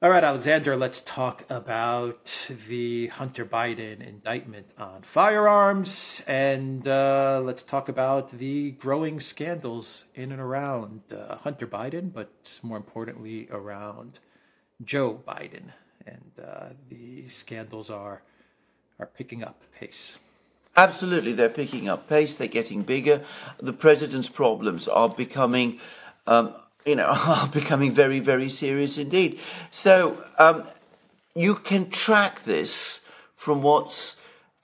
All right, Alexander, let's talk about the Hunter Biden indictment on firearms. And uh, let's talk about the growing scandals in and around uh, Hunter Biden, but more importantly, around Joe Biden. And uh, the scandals are, are picking up pace. Absolutely, they're picking up pace, they're getting bigger. The president's problems are becoming. Um, you know, are becoming very, very serious indeed. So um, you can track this from what's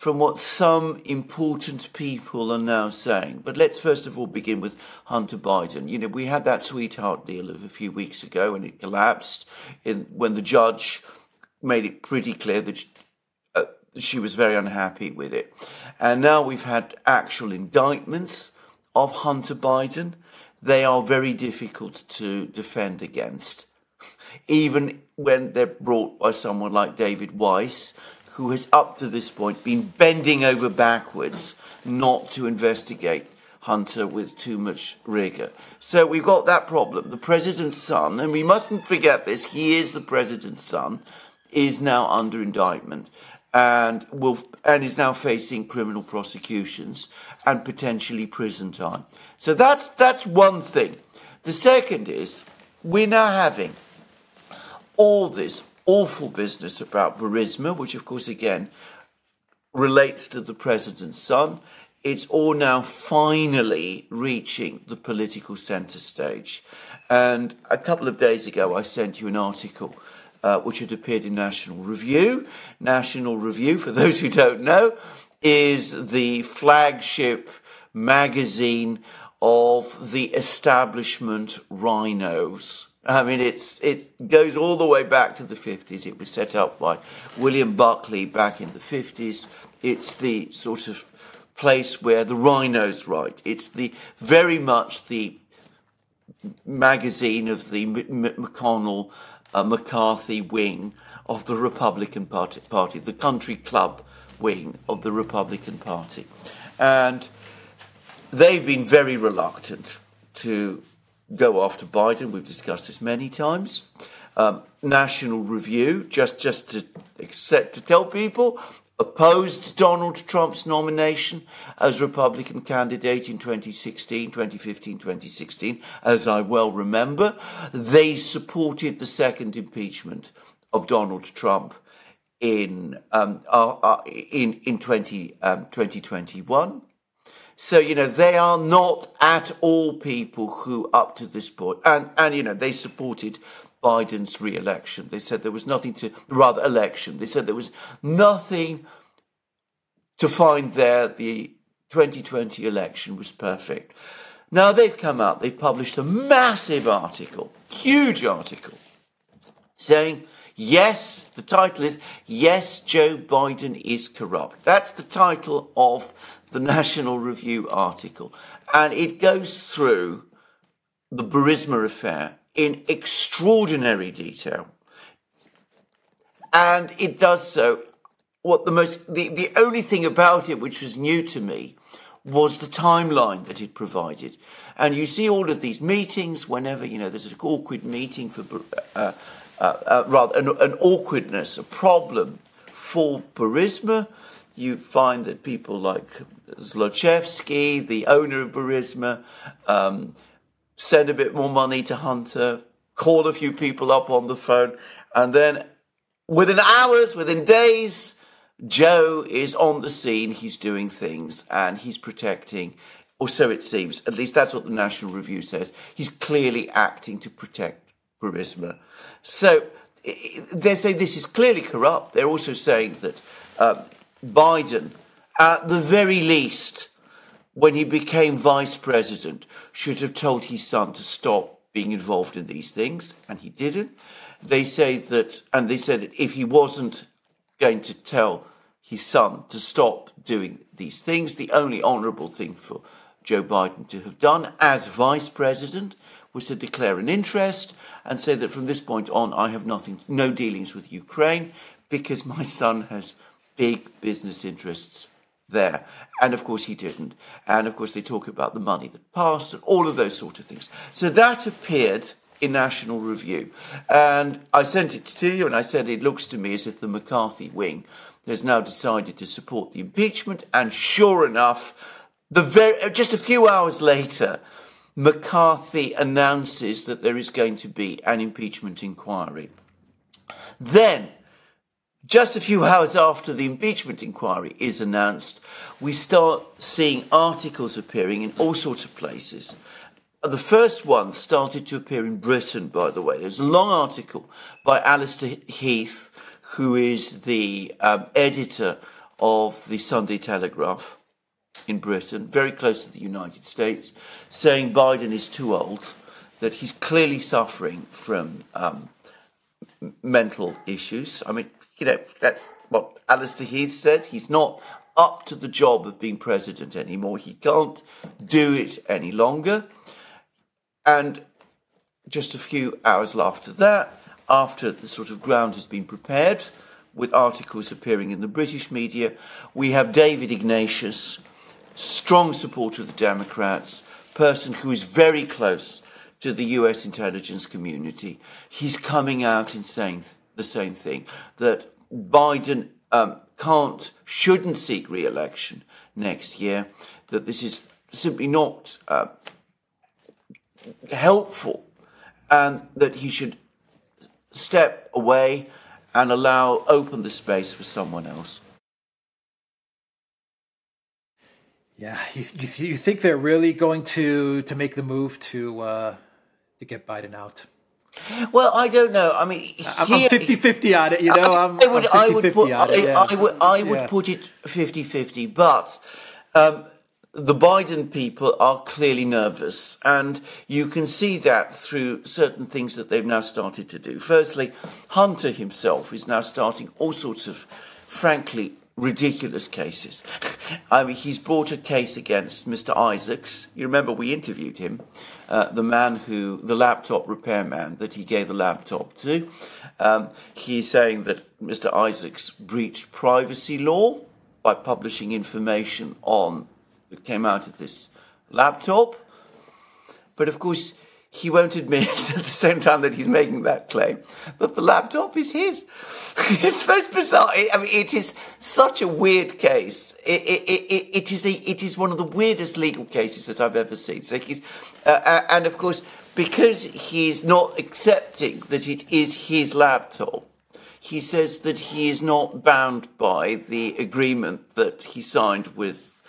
from what some important people are now saying. But let's first of all begin with Hunter Biden. You know, we had that sweetheart deal of a few weeks ago, and it collapsed in, when the judge made it pretty clear that she, uh, she was very unhappy with it. And now we've had actual indictments of Hunter Biden they are very difficult to defend against, even when they're brought by someone like David Weiss, who has up to this point been bending over backwards not to investigate Hunter with too much rigor. So we've got that problem. The president's son, and we mustn't forget this, he is the president's son, is now under indictment and will and is now facing criminal prosecutions and potentially prison time. So that's that's one thing. The second is we're now having all this awful business about Burisma, which of course again relates to the president's son. It's all now finally reaching the political centre stage. And a couple of days ago, I sent you an article uh, which had appeared in National Review. National Review, for those who don't know, is the flagship magazine of the establishment RINOs. I mean, it's it goes all the way back to the 50s. It was set up by William Buckley back in the 50s. It's the sort of place where the RINOs write. It's the very much the magazine of the McConnell uh, McCarthy wing of the Republican Party, Party, the country club wing of the Republican Party. And they've been very reluctant to go after Biden. We've discussed this many times. Um, National Review, just, just to, accept, to tell people, opposed Donald Trump's nomination as Republican candidate in 2016, 2015, 2016, as I well remember. They supported the second impeachment of Donald Trump in um, uh, uh, in in 20, um, 2021. So you know they are not at all people who, up to this point, and and you know they supported Biden's re-election. They said there was nothing to, rather, election. They said there was nothing to find there. The 2020 election was perfect. Now they've come out, they've published a massive article, huge article, saying, yes, the title is, Yes, Joe Biden is corrupt. That's the title of the National Review article. And it goes through the Burisma affair in extraordinary detail. And it does so. What the most, the, the only thing about it which was new to me was the timeline that it provided. And you see all of these meetings whenever, you know, there's an awkward meeting for, uh, uh, uh, rather, an, an, awkwardness, a problem for Burisma. You find that people like Zlochevsky, the owner of Burisma, um, send a bit more money to Hunter, call a few people up on the phone, and then within hours, within days, Joe is on the scene, he's doing things, and he's protecting, or so it seems. At least that's what the National Review says. He's clearly acting to protect Burisma. So they say this is clearly corrupt. They're also saying that uh, Biden, at the very least, when he became vice president, should have told his son to stop being involved in these things, and he didn't. They say that, and they said that if he wasn't going to tell his son to stop doing these things, the only honourable thing for Joe Biden to have done as vice president was to declare an interest and say that from this point on, I have nothing, no dealings with Ukraine because my son has big business interests there. And of course, he didn't. And of course, they talk about the money that passed and all of those sort of things. So that appeared in National Review. And I sent it to you, and I said it looks to me as if the McCarthy wing has now decided to support the impeachment. And sure enough, the very, just a few hours later, McCarthy announces that there is going to be an impeachment inquiry. Then, just a few hours after the impeachment inquiry is announced, we start seeing articles appearing in all sorts of places. The first one started to appear in Britain, by the way. There's a long article by Allister Heath, who is the um, editor of the Sunday Telegraph in Britain, very close to the United States, saying Biden is too old, that he's clearly suffering from um, mental issues. I mean, you know, that's what Allister Heath says. He's not up to the job of being president anymore. He can't do it any longer. And just a few hours after that, after the sort of ground has been prepared, with articles appearing in the British media, we have David Ignatius, strong supporter of the Democrats, person who is very close to the US intelligence community. He's coming out and saying the same thing that Biden um, can't, shouldn't seek re election next year, that this is simply not uh, helpful, and that he should step away and allow, open the space for someone else. Yeah, you, you, you think they're really going to to make the move to uh, to get Biden out? Well, I don't know. I mean, I'm 50 50 on it, you know. I'm, I would, I would put, I, yeah. I, would, I would yeah. put it 50 50, but um, the Biden people are clearly nervous, and you can see that through certain things that they've now started to do. Firstly, Hunter himself is now starting all sorts of, frankly, ridiculous cases. I mean, he's brought a case against Mr. Isaacs. You remember we interviewed him, uh, the man who, the laptop repairman that he gave the laptop to. Um, he's saying that Mr. Isaacs breached privacy law by publishing information on that came out of this laptop. But of course, he won't admit at the same time that he's making that claim that the laptop is his. it's most bizarre. I mean, it is such a weird case. It, it, it, it is a, it is one of the weirdest legal cases that I've ever seen. So he's, uh, uh, and of course, because he's not accepting that it is his laptop, he says that he is not bound by the agreement that he signed with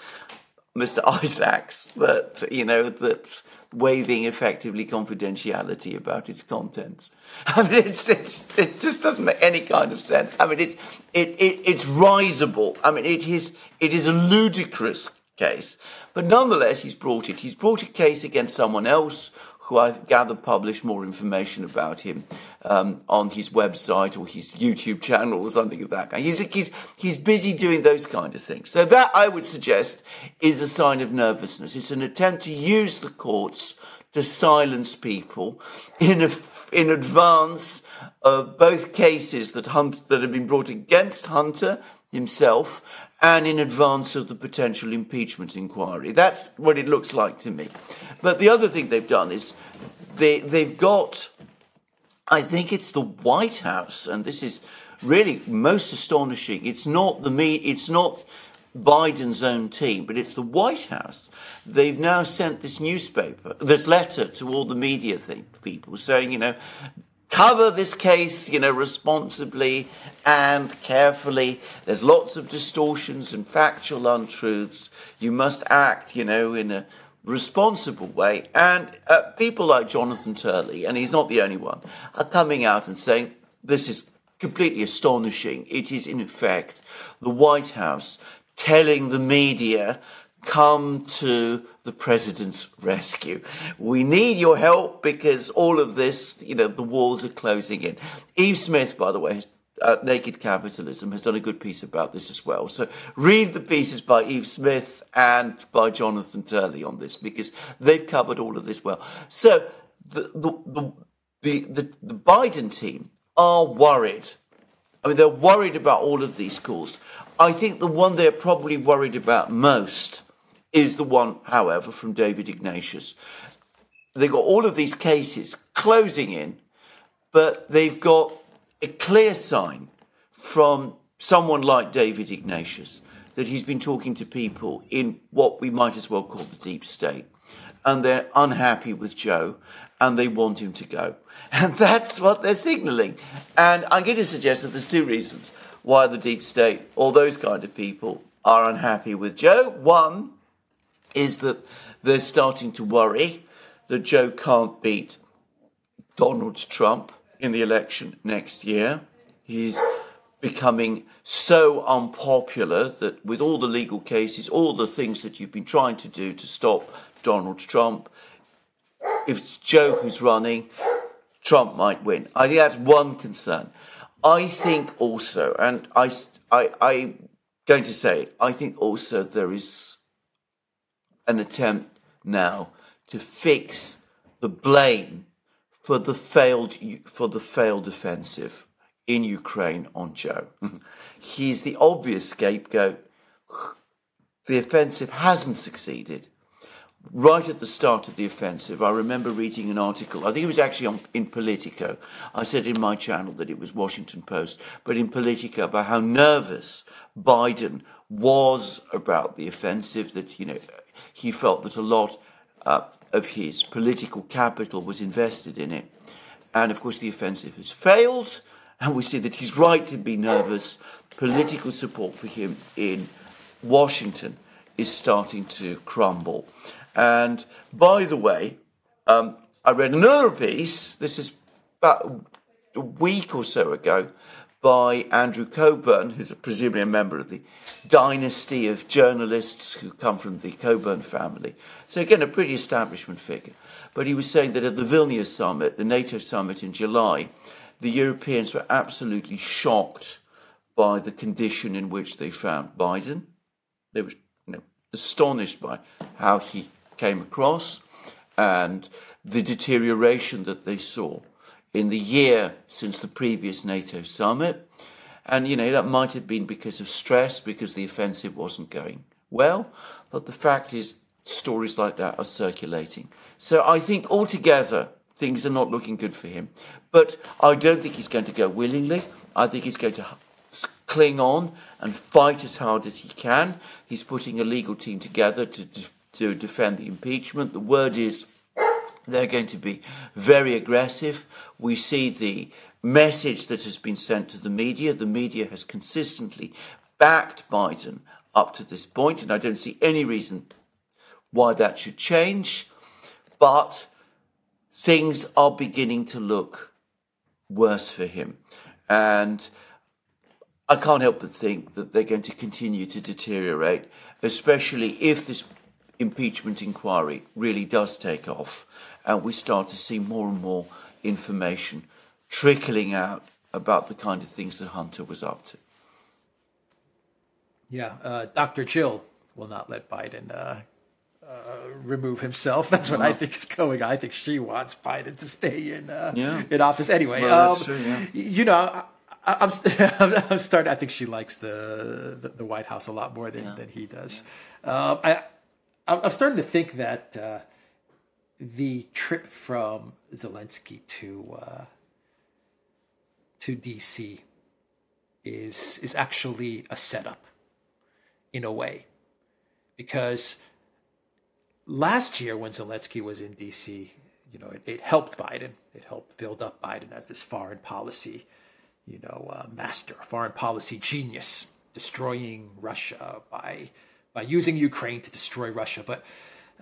Mr. Isaacs. That you know that waiving effectively confidentiality about its contents. I mean, it's, it's, it just doesn't make any kind of sense. I mean, it's, it, it, it's risible. I mean, it is, it is a ludicrous case. But nonetheless, he's brought it. He's brought a case against someone else who I gather published more information about him um, on his website or his YouTube channel or something of that kind. He's, he's, he's busy doing those kind of things. So that, I would suggest, is a sign of nervousness. It's an attempt to use the courts to silence people in, a, in advance of both cases that, Hunt, that have been brought against Hunter himself and in advance of the potential impeachment inquiry. That's what it looks like to me. But the other thing they've done is they, they've got, I think it's the White House, and this is really most astonishing. It's not the me, it's not Biden's own team, but it's the White House. They've now sent this newspaper, this letter to all the media people saying, you know, cover this case, you know, responsibly and carefully. There's lots of distortions and factual untruths. You must act, you know, in a responsible way. And uh, people like Jonathan Turley, and he's not the only one, are coming out and saying this is completely astonishing. It is, in effect, the White House telling the media come to the president's rescue. We need your help because all of this, you know, the walls are closing in. Yves Smith, by the way, uh, Naked Capitalism has done a good piece about this as well. So read the pieces by Yves Smith and by Jonathan Turley on this because they've covered all of this well. So the the the the, the, the Biden team are worried. I mean, they're worried about all of these calls. I think the one they're probably worried about most is the one, however, from David Ignatius. they've got all of these cases closing in, but they've got a clear sign from someone like David Ignatius that he's been talking to people in what we might as well call the deep state. And they're unhappy with Joe and they want him to go. And that's what they're signaling. And I'm going to suggest that there's two reasons why the deep state or those kind of people are unhappy with Joe. One is that they're starting to worry that Joe can't beat Donald Trump in the election next year. He's becoming so unpopular that with all the legal cases, all the things that you've been trying to do to stop Donald Trump, if it's Joe who's running, Trump might win. I think that's one concern. I think also, and I, I, I'm going to say, it, I think also there is an attempt now to fix the blame for the failed for the failed offensive in Ukraine on Joe. He's the obvious scapegoat. The offensive hasn't succeeded right at the start of the offensive, I remember reading an article. I think it was actually on, in Politico. I said in my channel that it was Washington Post, but in Politico about how nervous Biden was about the offensive. That you know, he felt that a lot uh, of his political capital was invested in it, and of course the offensive has failed. And we see that he's right to be nervous. Political support for him in Washington is starting to crumble. And by the way, um, I read another piece, this is about a week or so ago, by Andrew Cockburn, who's presumably a member of the dynasty of journalists who come from the Cockburn family. So, again, a pretty establishment figure. But he was saying that at the Vilnius summit, the NATO summit in July, the Europeans were absolutely shocked by the condition in which they found Biden. They were you know, astonished by how he came across and the deterioration that they saw in the year since the previous NATO summit. And, you know, that might have been because of stress, because the offensive wasn't going well. But the fact is, stories like that are circulating. So I think altogether, things are not looking good for him. But I don't think he's going to go willingly. I think he's going to cling on and fight as hard as he can. He's putting a legal team together to to defend the impeachment. The word is they're going to be very aggressive. We see the message that has been sent to the media. The media has consistently backed Biden up to this point, and I don't see any reason why that should change. But things are beginning to look worse for him. And I can't help but think that they're going to continue to deteriorate, especially if this impeachment inquiry really does take off and we start to see more and more information trickling out about the kind of things that Hunter was up to. Yeah, uh, Dr. Jill will not let Biden uh, uh, remove himself. That's what I think is going. On. I think she wants Biden to stay in uh, yeah. in office anyway. Well, um, true, yeah. You know, I, am I'm starting. I think she likes the, the, the White House a lot more than, yeah. than he does. Um, I I'm starting to think that uh, the trip from Zelensky to uh, to DC is is actually a setup in a way, because last year when Zelensky was in DC, you know, it, it helped Biden. It helped build up Biden as this foreign policy, you know, uh, master, foreign policy genius, destroying Russia by by using Ukraine to destroy Russia. But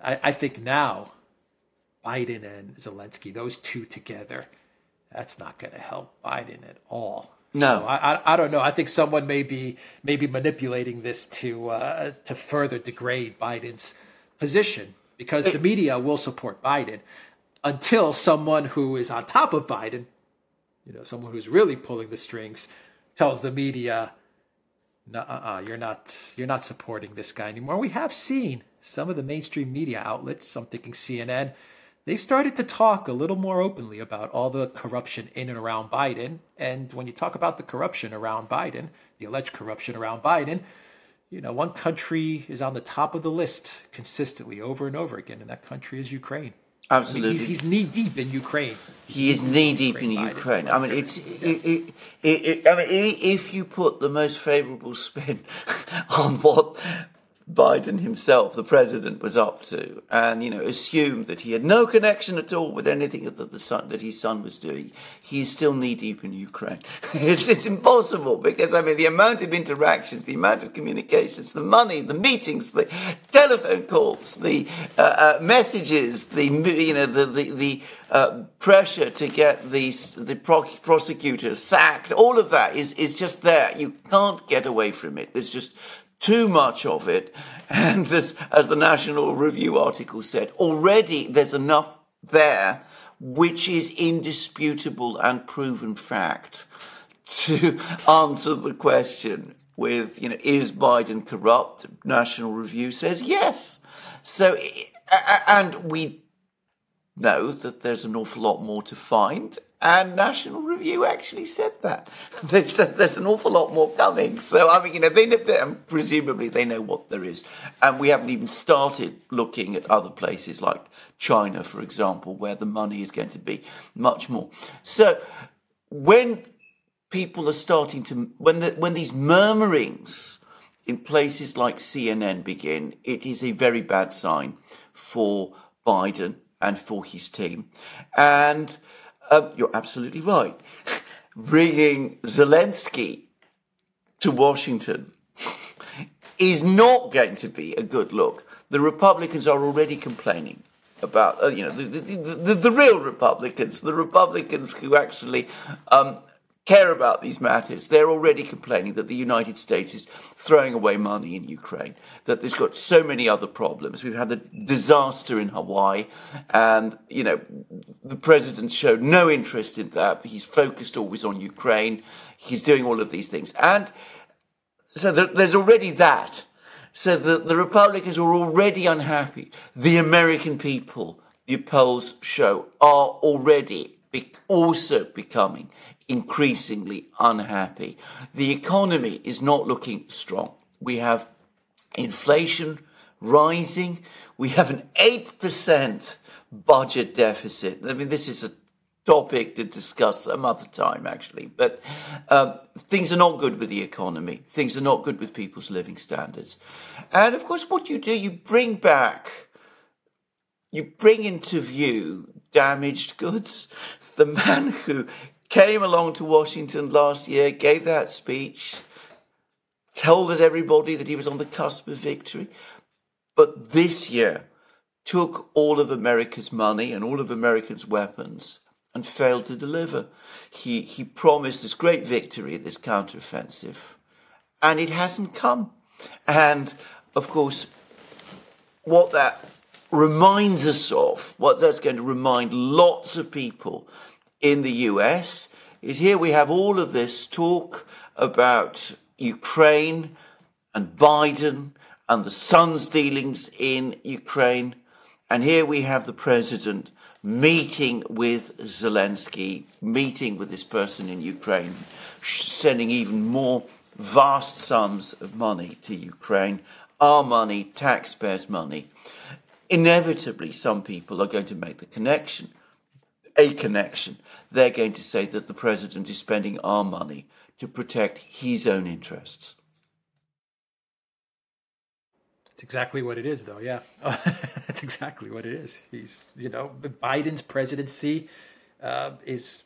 I, I think now, Biden and Zelensky, those two together, that's not going to help Biden at all. No, so I, I, I don't know. I think someone may be maybe manipulating this to uh, to further degrade Biden's position because the media will support Biden until someone who is on top of Biden, you know, someone who's really pulling the strings, tells the media no, uh-uh, you're not you're not supporting this guy anymore. We have seen some of the mainstream media outlets, I'm thinking CNN, they've started to talk a little more openly about all the corruption in and around Biden. And when you talk about the corruption around Biden, the alleged corruption around Biden, you know, one country is on the top of the list consistently over and over again, and that country is Ukraine. Absolutely. I mean, he's, he's knee deep in Ukraine. He is knee deep in Ukraine. I mean, it's. It, it, it, I mean, if you put the most favourable spin on what Biden himself, the president, was up to, and you know, assumed that he had no connection at all with anything that the son that his son was doing. He is still knee deep in Ukraine. it's it's impossible because I mean, the amount of interactions, the amount of communications, the money, the meetings, the telephone calls, the uh, uh, messages, the you know, the the, the uh, pressure to get the the prosecutor sacked, all of that is is just there. You can't get away from it. There's just too much of it. And this, as the National Review article said, already there's enough there which is indisputable and proven fact to answer the question with, you know, is Biden corrupt? National Review says yes. So, and we know that there's an awful lot more to find. And National Review actually said that. they said there's an awful lot more coming. So, I mean, you know, they know, presumably they know what there is. And we haven't even started looking at other places like China, for example, where the money is going to be much more. So, when people are starting to, when, the, when these murmurings in places like CNN begin, it is a very bad sign for Biden and for his team. And um, you're absolutely right. Bringing Zelensky to Washington is not going to be a good look. The Republicans are already complaining about, uh, you know, the, the, the, the, real Republicans, the Republicans who actually um, care about these matters. They're already complaining that the United States is throwing away money in Ukraine, that there's got so many other problems. We've had the disaster in Hawaii, and, you know, the president showed no interest in that. He's focused always on Ukraine. He's doing all of these things. And so there's already that. So the, the Republicans are already unhappy. The American people, the polls show, are already be- also becoming increasingly unhappy. The economy is not looking strong. We have inflation rising. We have an 8% budget deficit. I mean, this is a topic to discuss some other time, actually. But um, things are not good with the economy. Things are not good with people's living standards. And of course, what you do, you bring back, you bring into view damaged goods. The man who came along to Washington last year, gave that speech, told us everybody that he was on the cusp of victory. But this year took all of America's money and all of America's weapons and failed to deliver. He, he promised this great victory, this counteroffensive, and it hasn't come. And of course, what that reminds us of, what that's going to remind lots of people in the US is here we have all of this talk about Ukraine and Biden and the son's dealings in Ukraine. And here we have the president meeting with Zelensky, meeting with this person in Ukraine, sending even more vast sums of money to Ukraine, our money, taxpayers' money. Inevitably, some people are going to make the connection, a connection they're going to say that the president is spending our money to protect his own interests. That's exactly what it is, though. Yeah, that's exactly what it is. He's, you know, Biden's presidency uh, is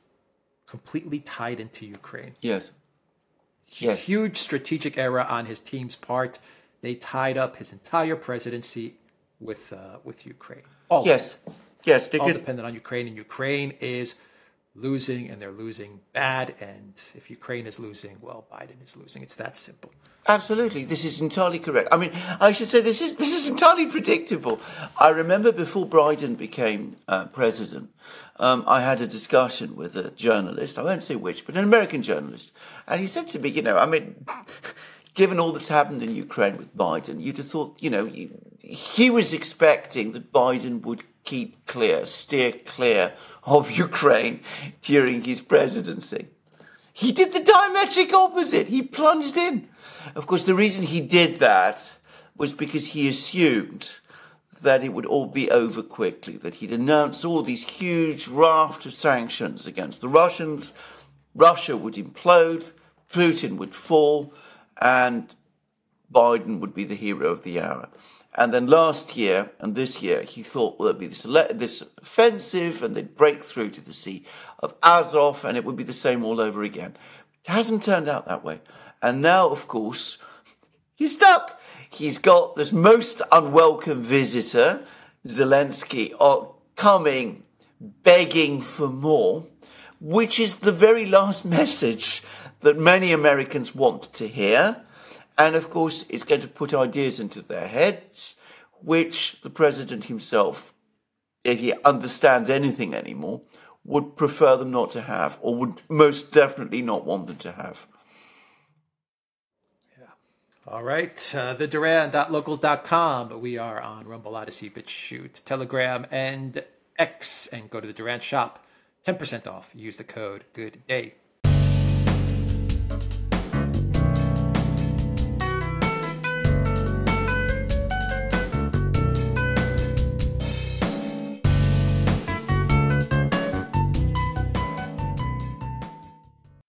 completely tied into Ukraine. Yes. Yes. Huge strategic error on his team's part. They tied up his entire presidency with uh, with Ukraine. All yes. Yes, because all dependent on Ukraine, and Ukraine is losing and they're losing bad. And if Ukraine is losing, well, Biden is losing. It's that simple. Absolutely, this is entirely correct. I mean, I should say this is this is entirely predictable. I remember before Biden became uh, president, um, I had a discussion with a journalist. I won't say which, but an American journalist, and he said to me, you know, I mean. Given all that's happened in Ukraine with Biden, you'd have thought, you know, he was expecting that Biden would keep clear, steer clear of Ukraine during his presidency. He did the diametric opposite. He plunged in. Of course, the reason he did that was because he assumed that it would all be over quickly, that he'd announced all these huge raft of sanctions against the Russians, Russia would implode, Putin would fall, and Biden would be the hero of the hour. And then last year and this year, he thought well, there'd be this, this offensive and they'd break through to the Sea of Azov and it would be the same all over again. It hasn't turned out that way. And now, of course, he's stuck. He's got this most unwelcome visitor, Zelensky, coming, begging for more, which is the very last message that many Americans want to hear. And of course, it's going to put ideas into their heads, which the president himself, if he understands anything anymore, would prefer them not to have, or would most definitely not want them to have. All right. Uh, the Duran.locals.com. We are on Rumble, Odysee, BitChute, Telegram, and X. And go to the Duran shop. 10% off. Use the code Good Day.